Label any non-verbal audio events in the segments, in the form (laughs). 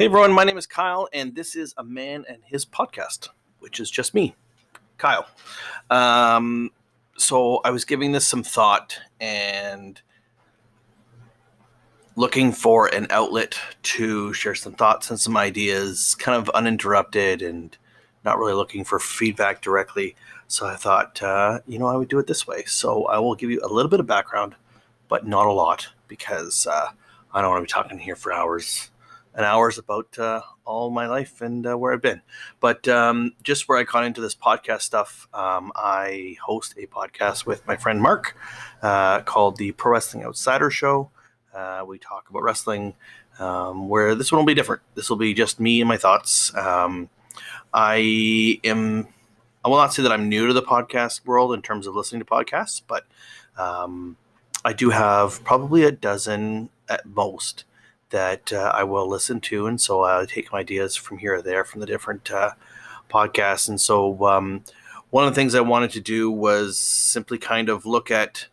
Hey everyone, my name is Kyle, and this is a man and his podcast, which is just me, Kyle. Um, so I was giving this some thought and looking for an outlet to share some thoughts and some ideas, kind of uninterrupted and not really looking for feedback directly. So I thought, uh, you know, I would do it this way. So I will give you a little bit of background, but not a lot because uh, I don't want to be talking here for hours hours about uh, all my life and uh, where I've been. But um, just where I got into this podcast stuff, um, I host a podcast with my friend Mark uh, called the Pro Wrestling Outsider Show. Uh, we talk about wrestling, um, where this one will be different. This will be just me and my thoughts. Um, I am I will not say that I'm new to the podcast world in terms of listening to podcasts, but um, I do have probably a dozen at most that uh, I will listen to, and so I take my ideas from here or there from the different uh, podcasts. And so, um, one of the things I wanted to do was simply kind of look at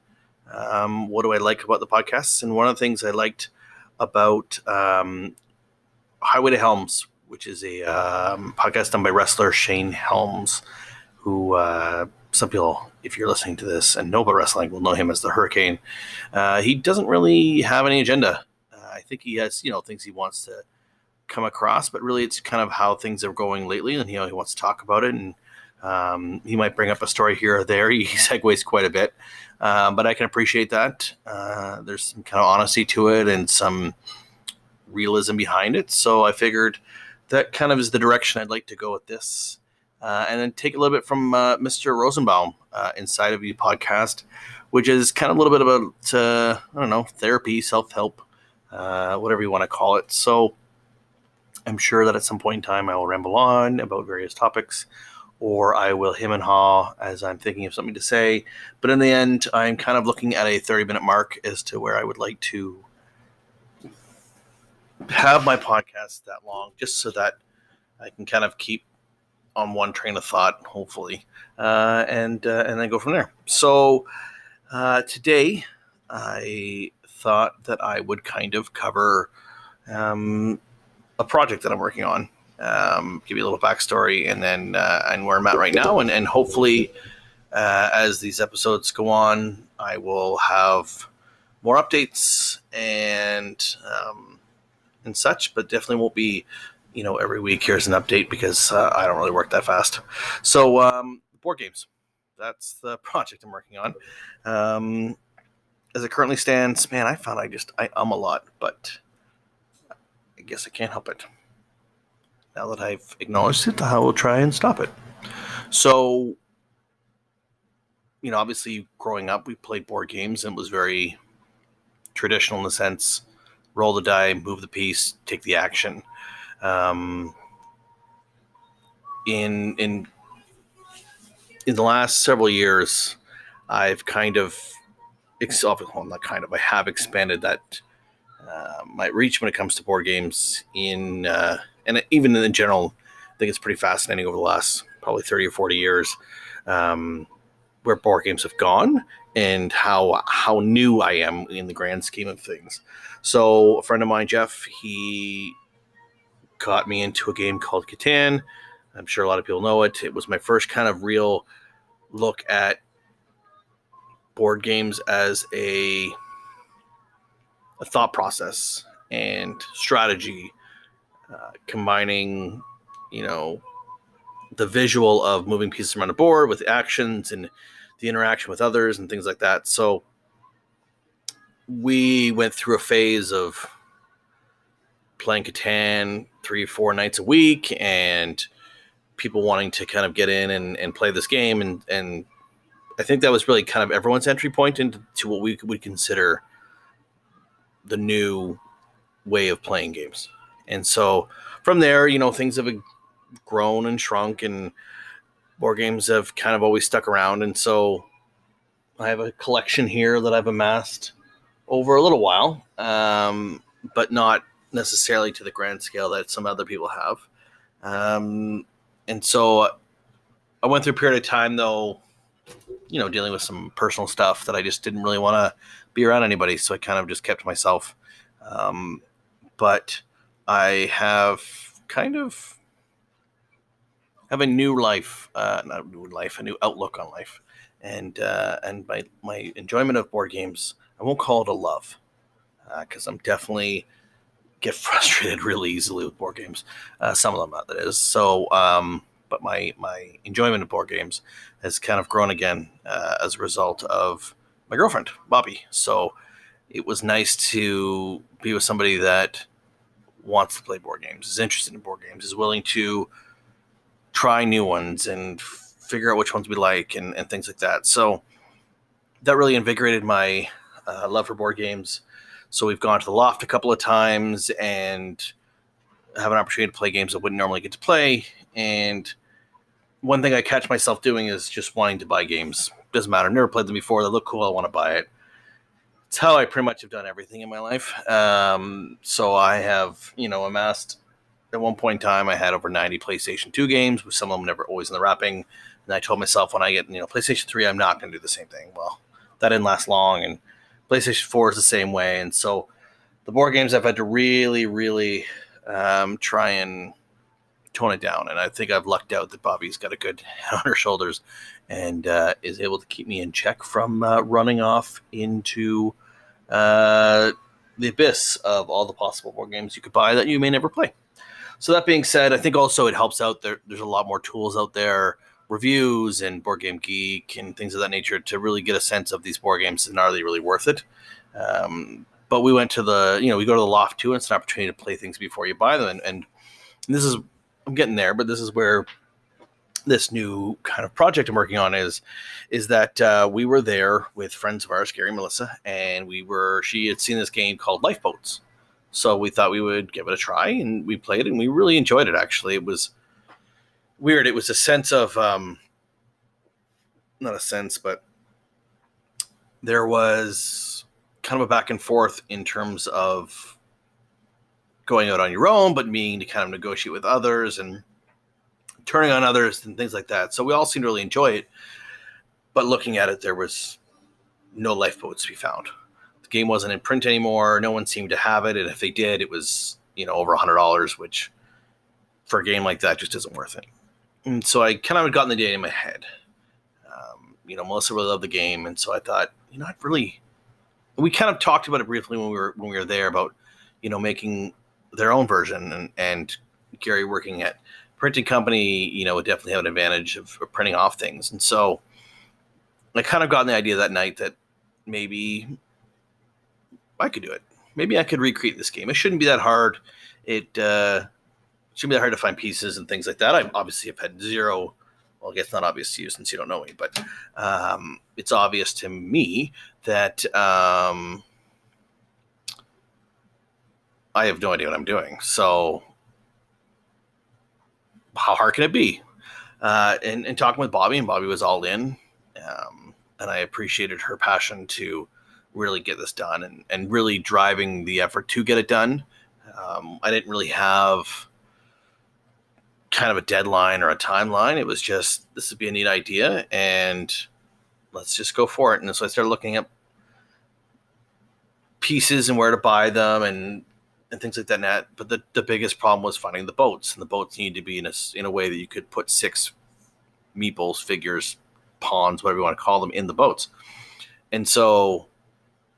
um, what do I like about the podcasts, and one of the things I liked about um, Highway to Helms, which is a um, podcast done by wrestler Shane Helms who uh, some people, if you're listening to this and know about wrestling, will know him as the Hurricane. Uh, he doesn't really have any agenda. I think he has, you know, things he wants to come across, but really it's kind of how things are going lately, and you know he wants to talk about it, and um, he might bring up a story here or there. (laughs) He segues quite a bit, um, but I can appreciate that. Uh, there's some kind of honesty to it and some realism behind it. So I figured that kind of is the direction I'd like to go with this uh, and then take a little bit from uh, Mr. Rosenbaum uh, inside of the podcast, which is kind of a little bit about uh, I don't know therapy, self help, uh, whatever you want to call it. So I'm sure that at some point in time I will ramble on about various topics, or I will him and haw as I'm thinking of something to say. But in the end, I'm kind of looking at a 30 minute mark as to where I would like to have my podcast that long, just so that I can kind of keep on one train of thought, hopefully, uh, and uh, and then go from there. So uh, today, I thought that I would kind of cover um, a project that I'm working on. Um, give you a little backstory, and then uh, and where I'm at right now, and and hopefully, uh, as these episodes go on, I will have more updates and um, and such, but definitely won't be you know, every week here's an update because uh, I don't really work that fast. So, um, board games. That's the project I'm working on. Um, as it currently stands, man, I found I just I um a lot, but I guess I can't help it. Now that I've acknowledged it, I will try and stop it. So, you know, obviously, growing up, we played board games and it was very traditional in the sense roll the die, move the piece, take the action. Um, in in in the last several years, I've kind of, well, not kind of, I have expanded that uh, my reach when it comes to board games. In uh, and even in general, I think it's pretty fascinating over the last probably thirty or forty years. Um, where board games have gone and how how new I am in the grand scheme of things. So a friend of mine, Jeff, he got me into a game called Catan. I'm sure a lot of people know it. It was my first kind of real look at board games as a a thought process and strategy, uh, combining, you know, the visual of moving pieces around the board with actions and the interaction with others and things like that. So we went through a phase of playing Catan three, four nights a week, and people wanting to kind of get in and, and play this game. And, and I think that was really kind of everyone's entry point into what we would consider the new way of playing games. And so from there, you know, things have grown and shrunk, and board games have kind of always stuck around. And so I have a collection here that I've amassed over a little while, um, but not necessarily to the grand scale that some other people have. Um, and so I went through a period of time, though, you know, dealing with some personal stuff that I just didn't really want to be around anybody. So I kind of just kept myself. Um, but I have kind of have a new life, uh, not a new life, a new outlook on life, and uh, and my my enjoyment of board games. I won't call it a love, because uh, I'm definitely get (laughs) frustrated really easily with board games. Uh, some of them, not that is. So, um, but my my enjoyment of board games has kind of grown again uh, as a result of my girlfriend, Bobby. So it was nice to be with somebody that wants to play board games, is interested in board games, is willing to try new ones and figure out which ones we like and, and things like that. So that really invigorated my uh, love for board games. So we've gone to the loft a couple of times and have an opportunity to play games I wouldn't normally get to play. And one thing I catch myself doing is just wanting to buy games. Doesn't matter. I've Never played them before. They look cool. I want to buy it. It's how I pretty much have done everything in my life. Um, so I have, you know, amassed at one point in time, I had over 90 PlayStation 2 games, with some of them never always in the wrapping. And I told myself when I get, you know, PlayStation 3, I'm not going to do the same thing. Well, that didn't last long. And PlayStation 4 is the same way. And so the board games I've had to really, really um, try and tone it down. And I think I've lucked out that Bobby's got a good head on her shoulders and uh, is able to keep me in check from uh, running off into uh, the abyss of all the possible board games you could buy that you may never play. So that being said, I think also it helps out. There, there's a lot more tools out there, reviews and Board Game Geek and things of that nature to really get a sense of these board games and are they really worth it. Um, but we went to the, you know, we go to the loft too, and it's an opportunity to play things before you buy them. And, and this is, I'm getting there, but this is where this new kind of project I'm working on is is that uh, we were there with friends of ours, Gary Melissa, and we were she had seen this game called Lifeboats, so we thought we would give it a try, and we played and we really enjoyed it. Actually, it was weird. It was a sense of um, not a sense, but there was kind of a back and forth in terms of going out on your own, but meaning to kind of negotiate with others and turning on others and things like that. So we all seemed to really enjoy it. But looking at it, there was no lifeboats to be found. The game wasn't in print anymore. No one seemed to have it, and if they did, it was you know over a hundred dollars, which for a game like that just isn't worth it. And so I kind of got the idea in my head. Um, you know, Melissa really loved the game, and so I thought, you know, I'd really. We kind of talked about it briefly when we were when we were there about, you know, making their own version, and and Gary working at printing company, you know, would definitely have an advantage of, of printing off things. And so I kind of got the idea that night that maybe I could do it. Maybe I could recreate this game. It shouldn't be that hard. It uh, shouldn't be that hard to find pieces and things like that. I obviously have had zero. Well, I guess not obvious to you since you don't know me, but um, it's obvious to me that um, I have no idea what I'm doing. So how hard can it be? Uh, and, and talking with Bobby, and Bobby was all in. Um, and I appreciated her passion to really get this done and, and really driving the effort to get it done. Um, I didn't really have kind of a deadline or a timeline. It was just this would be a neat idea and let's just go for it. And so I started looking up pieces and where to buy them and and things like that. but the, the biggest problem was finding the boats, and the boats need to be in a in a way that you could put six meeples, figures, pawns, whatever you want to call them, in the boats. And so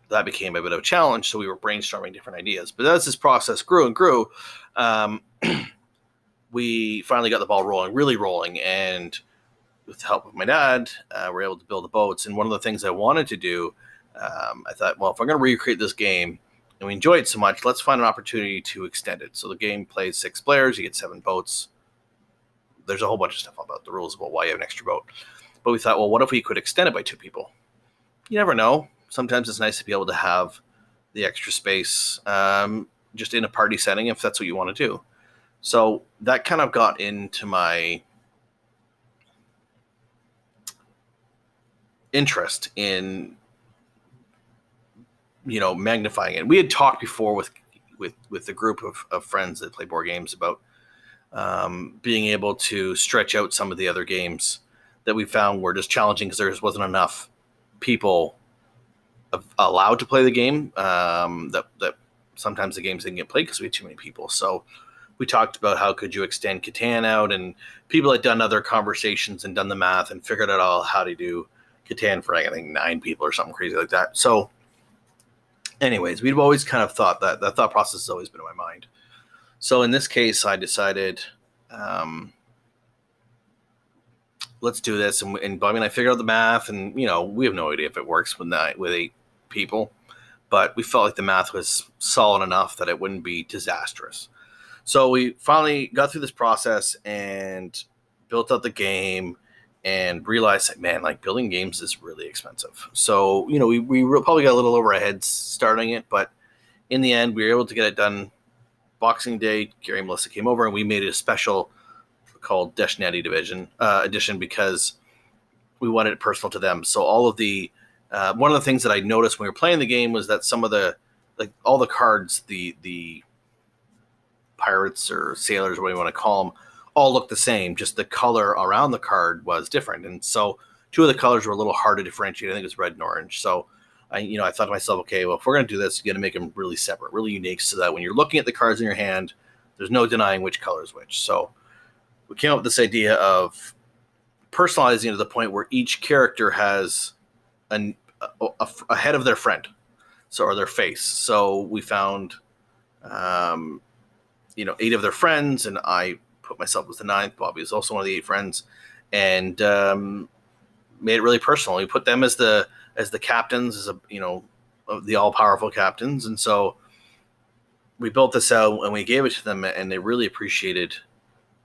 that became a bit of a challenge. So we were brainstorming different ideas. But as this process grew and grew, um, (clears throat) we finally got the ball rolling, really rolling, and with the help of my dad, uh, we are able to build the boats. And one of the things I wanted to do, um, I thought, well, if I'm going to recreate this game and we enjoy it so much, let's find an opportunity to extend it. So the game plays six players, you get seven boats. There's a whole bunch of stuff about the rules about why you have an extra boat. But we thought, well, what if we could extend it by two people? You never know. Sometimes it's nice to be able to have the extra space um, just in a party setting if that's what you want to do. So that kind of got into my interest in you know magnifying it. We had talked before with with with the group of, of friends that play board games about um, being able to stretch out some of the other games that we found were just challenging because there just wasn't enough people allowed to play the game um, that that sometimes the games didn't get played because we had too many people. So we talked about how could you extend Catan out, and people had done other conversations and done the math and figured out all how to do Catan for I think nine people or something crazy like that. So, anyways, we've always kind of thought that that thought process has always been in my mind. So in this case, I decided. Um, let's do this. And, and Bobby and I figured out the math, and you know, we have no idea if it works with nine, with eight people, but we felt like the math was solid enough that it wouldn't be disastrous. So we finally got through this process and built out the game and realized man, like building games is really expensive. So you know, we we probably got a little over our heads starting it, but in the end, we were able to get it done. Boxing Day, Gary and Melissa came over and we made it a special called Deshnetti Division uh, Edition because we wanted it personal to them. So all of the uh, one of the things that I noticed when we were playing the game was that some of the like all the cards, the the pirates or sailors, or what you want to call them, all look the same. Just the color around the card was different, and so two of the colors were a little hard to differentiate. I think it was red and orange. So I, you know, I thought to myself, okay, well, if we're going to do this, you got to make them really separate, really unique, so that when you're looking at the cards in your hand, there's no denying which color is which. So we came up with this idea of personalizing to the point where each character has an, a, a, a head of their friend, so or their face. So we found, um, you know, eight of their friends, and I put myself as the ninth. Bobby was also one of the eight friends, and um, made it really personal. We put them as the as the captains, as a you know, the all powerful captains, and so we built this out and we gave it to them, and they really appreciated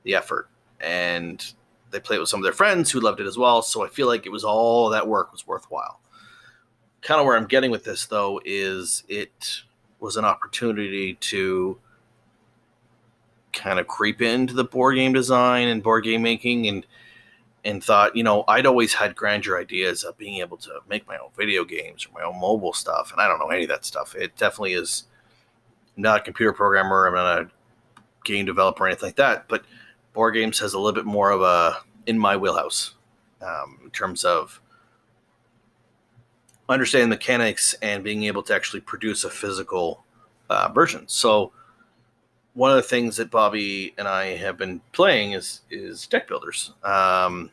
the effort and they played with some of their friends who loved it as well. So I feel like it was all that work was worthwhile. Kind of where I'm getting with this though is it was an opportunity to kind of creep into the board game design and board game making and and thought, you know, I'd always had grandeur ideas of being able to make my own video games or my own mobile stuff, and I don't know any of that stuff. It definitely is not a computer programmer. I'm not a game developer or anything like that, but board games has a little bit more of a in my wheelhouse um, in terms of understanding mechanics and being able to actually produce a physical uh, version. So one of the things that Bobby and I have been playing is is deck builders. Um,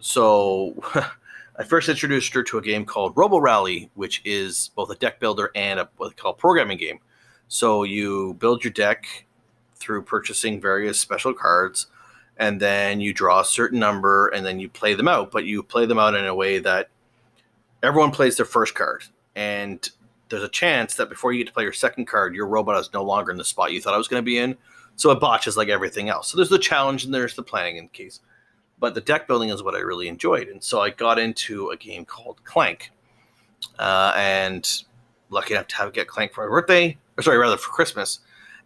so (laughs) I first introduced her to a game called Robo Rally, which is both a deck builder and a what they call programming game. So you build your deck through purchasing various special cards and then you draw a certain number and then you play them out but you play them out in a way that everyone plays their first card and there's a chance that before you get to play your second card your robot is no longer in the spot you thought I was going to be in. So it botches like everything else. So there's the challenge and there's the planning in case. But the deck building is what i really enjoyed. And so i got into a game called clank. Uh, and lucky enough to have get clank for my birthday or sorry rather for christmas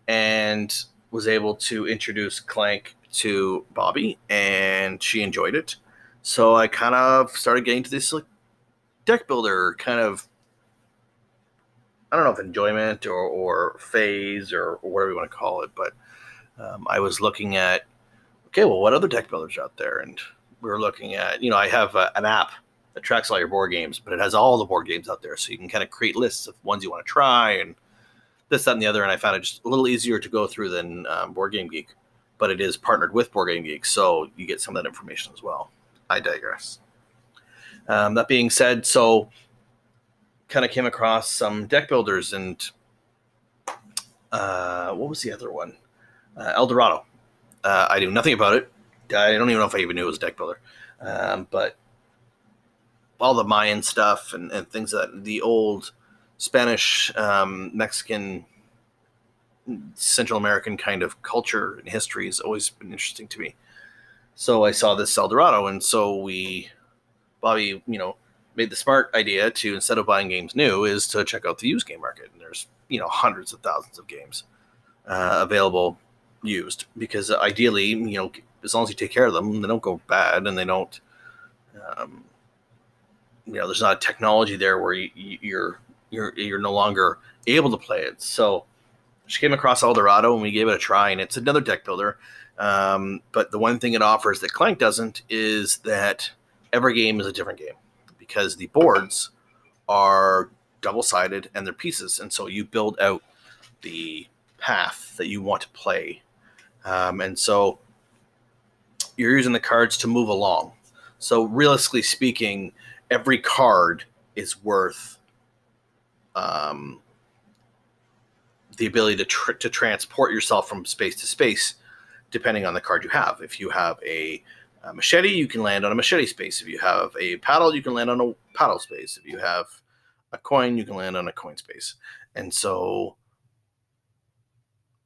and was able to introduce Clank to Bobby, and she enjoyed it. So I kind of started getting to this like deck builder kind of I don't know if enjoyment or, or phase or, or whatever you want to call it, but um, I was looking at okay, well, what other deck builders out there? And we were looking at you know I have a, an app that tracks all your board games, but it has all the board games out there, so you can kind of create lists of ones you want to try and this, that, and the other, and I found it just a little easier to go through than um, Board Game Geek, but it is partnered with Board Game Geek, so you get some of that information as well. I digress. Um, that being said, so kind of came across some deck builders, and uh, what was the other one? Uh, El Dorado. Uh, I knew nothing about it. I don't even know if I even knew it was a deck builder, um, but all the Mayan stuff and, and things that the old Spanish, um, Mexican, Central American kind of culture and history has always been interesting to me. So I saw this El Dorado, and so we, Bobby, you know, made the smart idea to instead of buying games new, is to check out the used game market. And there's you know hundreds of thousands of games uh, available used because ideally, you know, as long as you take care of them, they don't go bad and they don't. Um, you know, there's not a technology there where you, you're you're you're no longer able to play it. So she came across El Dorado and we gave it a try, and it's another deck builder. Um, but the one thing it offers that Clank doesn't is that every game is a different game because the boards are double sided and they're pieces, and so you build out the path that you want to play. Um, and so you're using the cards to move along. So, realistically speaking, every card is worth um, the ability to, tr- to transport yourself from space to space, depending on the card you have. If you have a, a machete, you can land on a machete space. If you have a paddle, you can land on a paddle space. If you have a coin, you can land on a coin space. And so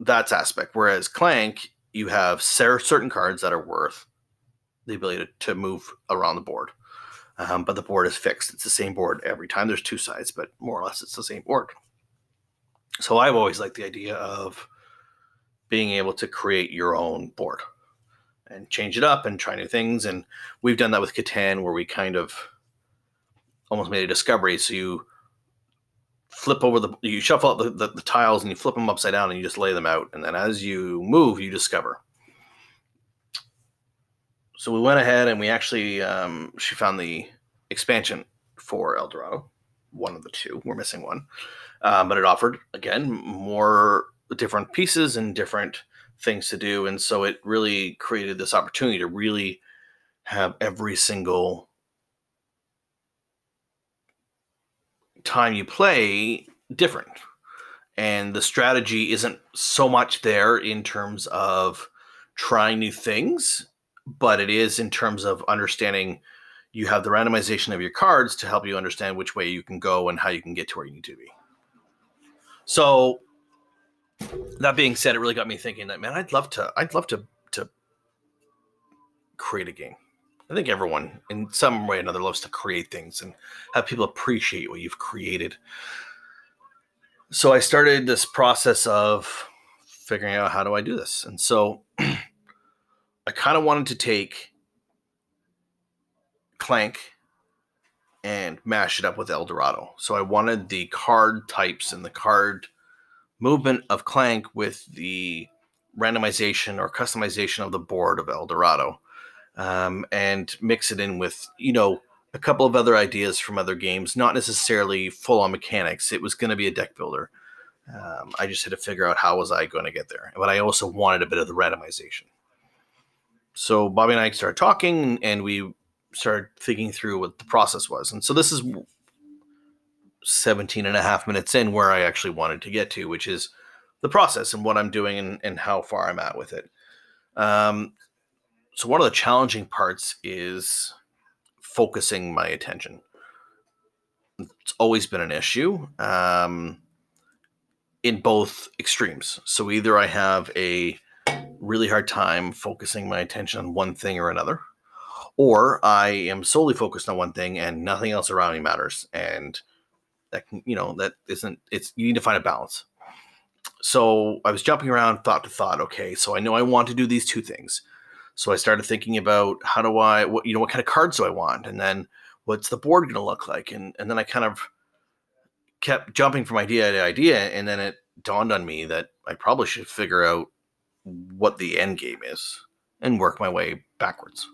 that's aspect. Whereas Clank, you have certain cards that are worth the ability to, move around the board. Um, but the board is fixed. It's the same board every time. There's two sides, but more or less it's the same board. So I've always liked the idea of being able to create your own board and change it up and try new things. And we've done that with Catan, where we kind of almost made a discovery. So you flip over the, you shuffle up the, the, the tiles and you flip them upside down and you just lay them out. And then as you move, you discover so we went ahead and we actually um, she found the expansion for El Dorado, one of the two. We're missing one, um, but it offered again more different pieces and different things to do, and so it really created this opportunity to really have every single time you play different and the strategy isn't so much there in terms of trying new things but it is in terms of understanding you have the randomization of your cards to help you understand which way you can go and how you can get to where you need to be. So that being said, it really got me thinking that man, I'd love to I'd love to to create a game. I think everyone in some way or another loves to create things and have people appreciate what you've created. So I started this process of figuring out how do I do this. And so (clears throat) I kind of wanted to take Clank and mash it up with El Dorado. So I wanted the card types and the card movement of Clank with the randomization or customization of the board of El Dorado um, and mix it in with, you know, a couple of other ideas from other games, not necessarily full on mechanics. It was going to be a deck builder. Um, I just had to figure out how was I going to get there. But I also wanted a bit of the randomization so Bobby and I started talking and we started thinking through what the process was. And so this is 17 and a half minutes in where I actually wanted to get to, which is the process and what I'm doing and, and how far I'm at with it. Um, so one of the challenging parts is focusing my attention. It's always been an issue um, in both extremes. So either I have a really hard time focusing my attention on one thing or another, or I am solely focused on one thing and nothing else around me matters. And that can, you know, that isn't, it's, you need to find a balance. So I was jumping around thought to thought. Okay, so I know I want to do these two things. So I started thinking about how do I, what, you know, what kind of cards do I want? And then what's the board going to look like? And, and then I kind of kept jumping from idea to idea. And then it dawned on me that I probably should figure out what the end game is and work my way backwards.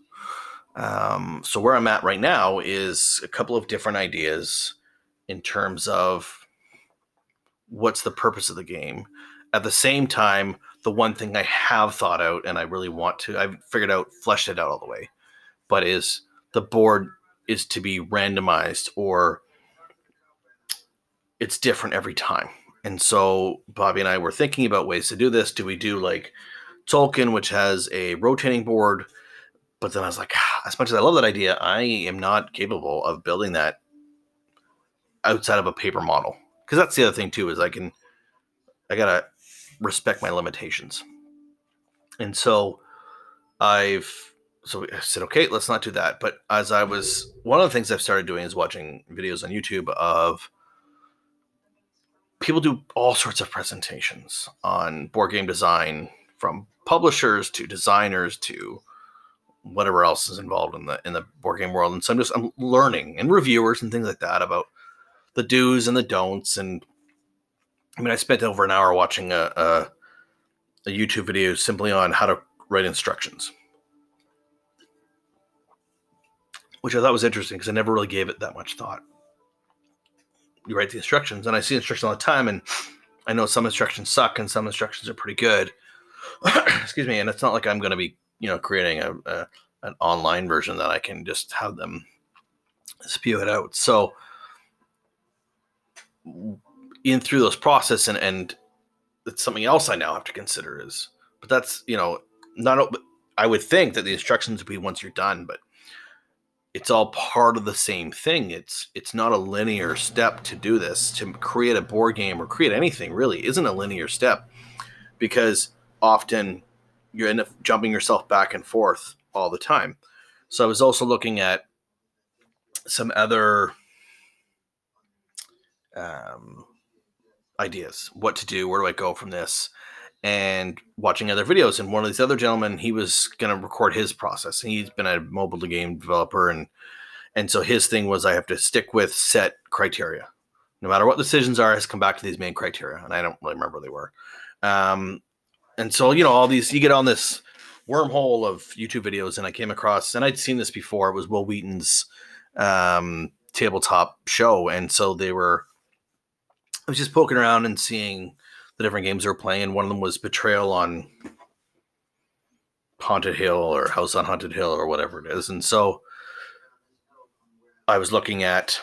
Um, so where I'm at right now is a couple of different ideas in terms of what's the purpose of the game. At the same time, the one thing I have thought out and I really want to, I've figured out, fleshed it out all the way, but is the board is to be randomized or it's different every time. And so Bobby and I were thinking about ways to do this. Do we do like Tzolk'in, which has a rotating board? But then I was like, ah, as much as I love that idea, I am not capable of building that outside of a paper model. Because that's the other thing too, is I can I gotta respect my limitations. And so I've so I said, okay, let's not do that. But as I was one of the things I've started doing is watching videos on YouTube of people do all sorts of presentations on board game design from publishers to designers to whatever else is involved in the in the board game world and so i'm just i'm learning and reviewers and things like that about the do's and the don'ts and i mean i spent over an hour watching a, a, a youtube video simply on how to write instructions which i thought was interesting because i never really gave it that much thought you write the instructions, and I see instructions all the time, and I know some instructions suck and some instructions are pretty good. (coughs) Excuse me, and it's not like I'm going to be you know creating a, a an online version that I can just have them spew it out. So in through those process and and something else I now have to consider is but that's you know not I would think that the instructions would be once you're done, but it's all part of the same thing. It's it's not a linear step to do this. To create a board game or create anything really isn't a linear step because often you end up jumping yourself back and forth all the time. So I was also looking at some other um, ideas, what to do, where do I go from this, and watching other videos. And one of these other gentlemen, he was going to record his process. He's been a mobile game developer, and and so his thing was I have to stick with set criteria. No matter what decisions are, has come back to these main criteria, and I don't really remember what they were. Um, and so you know all these, you get on this wormhole of YouTube videos, and I came across, and I'd seen this before. It was Wil Wheaton's um, tabletop show, and so they were. I was just poking around and seeing the different games they were playing. One of them was Betrayal on Haunted Hill or House on Haunted Hill or whatever it is, and so I was looking at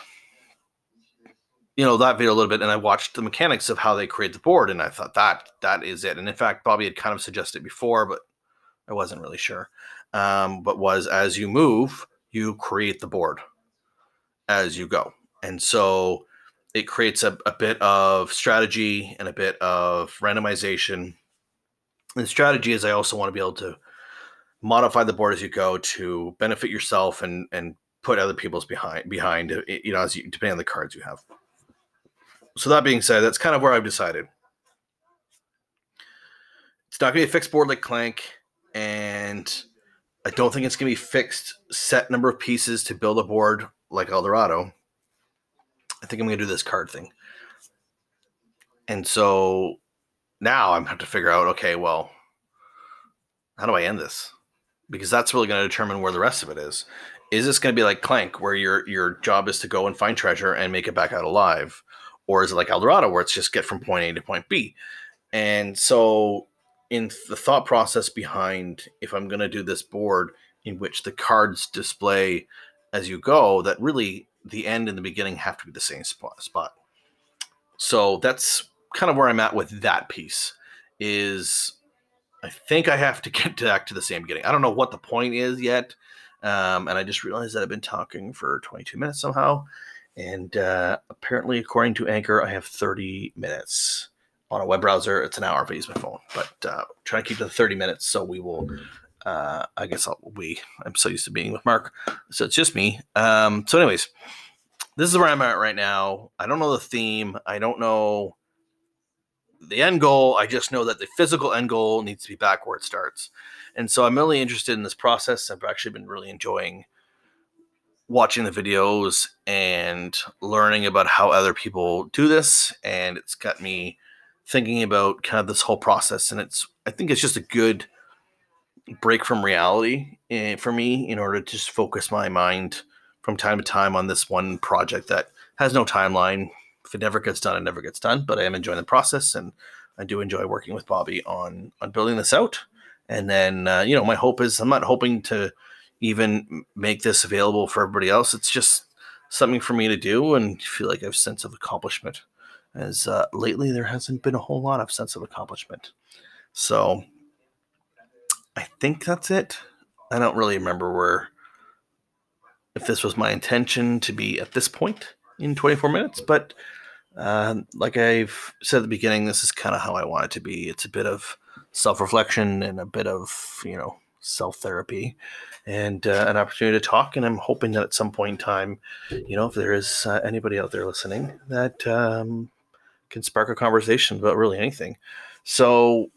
you know that video a little bit and i watched the mechanics of how they create the board and i thought that that is it and in fact bobby had kind of suggested before but i wasn't really sure um, but was as you move you create the board as you go. And so it creates a, a bit of strategy and a bit of randomization. And strategy is I also want to be able to modify the board as you go to benefit yourself and and put other people's behind behind uh, you know as you depending on the cards you have. So that being said, that's kind of where I've decided. It's not going to be a fixed board like Clank, and I don't think it's going to be fixed set number of pieces to build a board like Eldorado, I think I'm going to do this card thing. And so now I'm have to figure out, okay, well, how do I end this? Because that's really going to determine where the rest of it is. Is this going to be like Clank, where your your job is to go and find treasure and make it back out alive, or is it like Eldorado, where it's just get from point A to point B? And so, in the thought process behind if I'm going to do this board in which the cards display as you go that really the end and the beginning have to be the same spot. So that's kind of where I'm at with that piece. Is I think I have to (laughs) get back to the same beginning. I don't know what the point is yet, um, and I just realized that I've been talking for 22 minutes somehow, and uh, apparently, according to Anchor, I have 30 minutes on a web browser. It's an hour if I use my phone, but uh, trying to keep to the 30 minutes. So we will uh, I guess I'll, we. I'm so used to being with Mark, so it's just me. Um, so, anyways, this is where I'm at right now. I don't know the theme. I don't know the end goal. I just know that the physical end goal needs to be back where it starts. And so I'm really interested in this process. I've actually been really enjoying watching the videos and learning about how other people do this. And it's got me thinking about kind of this whole process. And it's, I think it's just a good break from reality uh, for me in order to just focus my mind from time to time on this one project that has no timeline. If it never gets done, it never gets done. But I am enjoying the process, and I do enjoy working with Bobby on on building this out. And then, uh, you know, my hope is I'm not hoping to even make this available for everybody else. It's just something for me to do and feel like I have a sense of accomplishment. As uh, lately, there hasn't been a whole lot of sense of accomplishment. So I think that's it. I don't really remember where if this was my intention to be at this point in 24 minutes, but uh, like I've said at the beginning, this is kind of how I want it to be. It's a bit of self reflection and a bit of, you know, self therapy and uh, an opportunity to talk. And I'm hoping that at some point in time, you know, if there is uh, anybody out there listening that um, can spark a conversation about really anything. So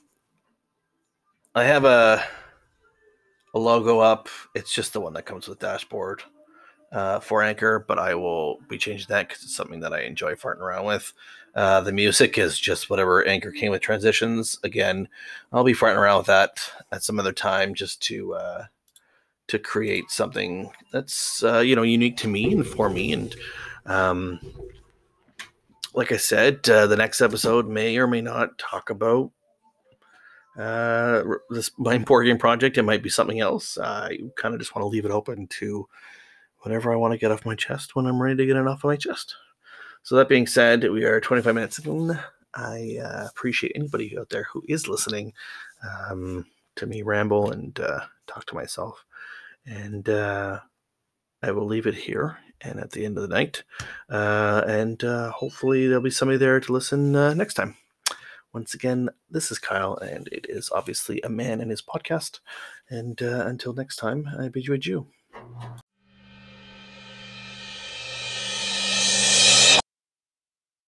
I have a a logo up. It's just the one that comes with dashboard uh, for Anchor, but I will be changing that because it's something that I enjoy farting around with. Uh, the music is just whatever Anchor came with transitions. Again, I'll be farting around with that at some other time just to uh, to create something that's uh, you know unique to me and for me and um, like I said, uh, the next episode may or may not talk about uh, this my board game project. It might be something else. I kind of just want to leave it open to whatever I want to get off my chest when I'm ready to get it off of my chest. So that being said, we are 25 minutes in. I uh, appreciate anybody out there who is listening um, to me ramble and uh, talk to myself. And uh, I will leave it here and at the end of the night. Uh, and uh, hopefully, there'll be somebody there to listen uh, next time. Once again, this is Kyle, and it is obviously a man and his podcast. And uh, until next time, I bid you adieu.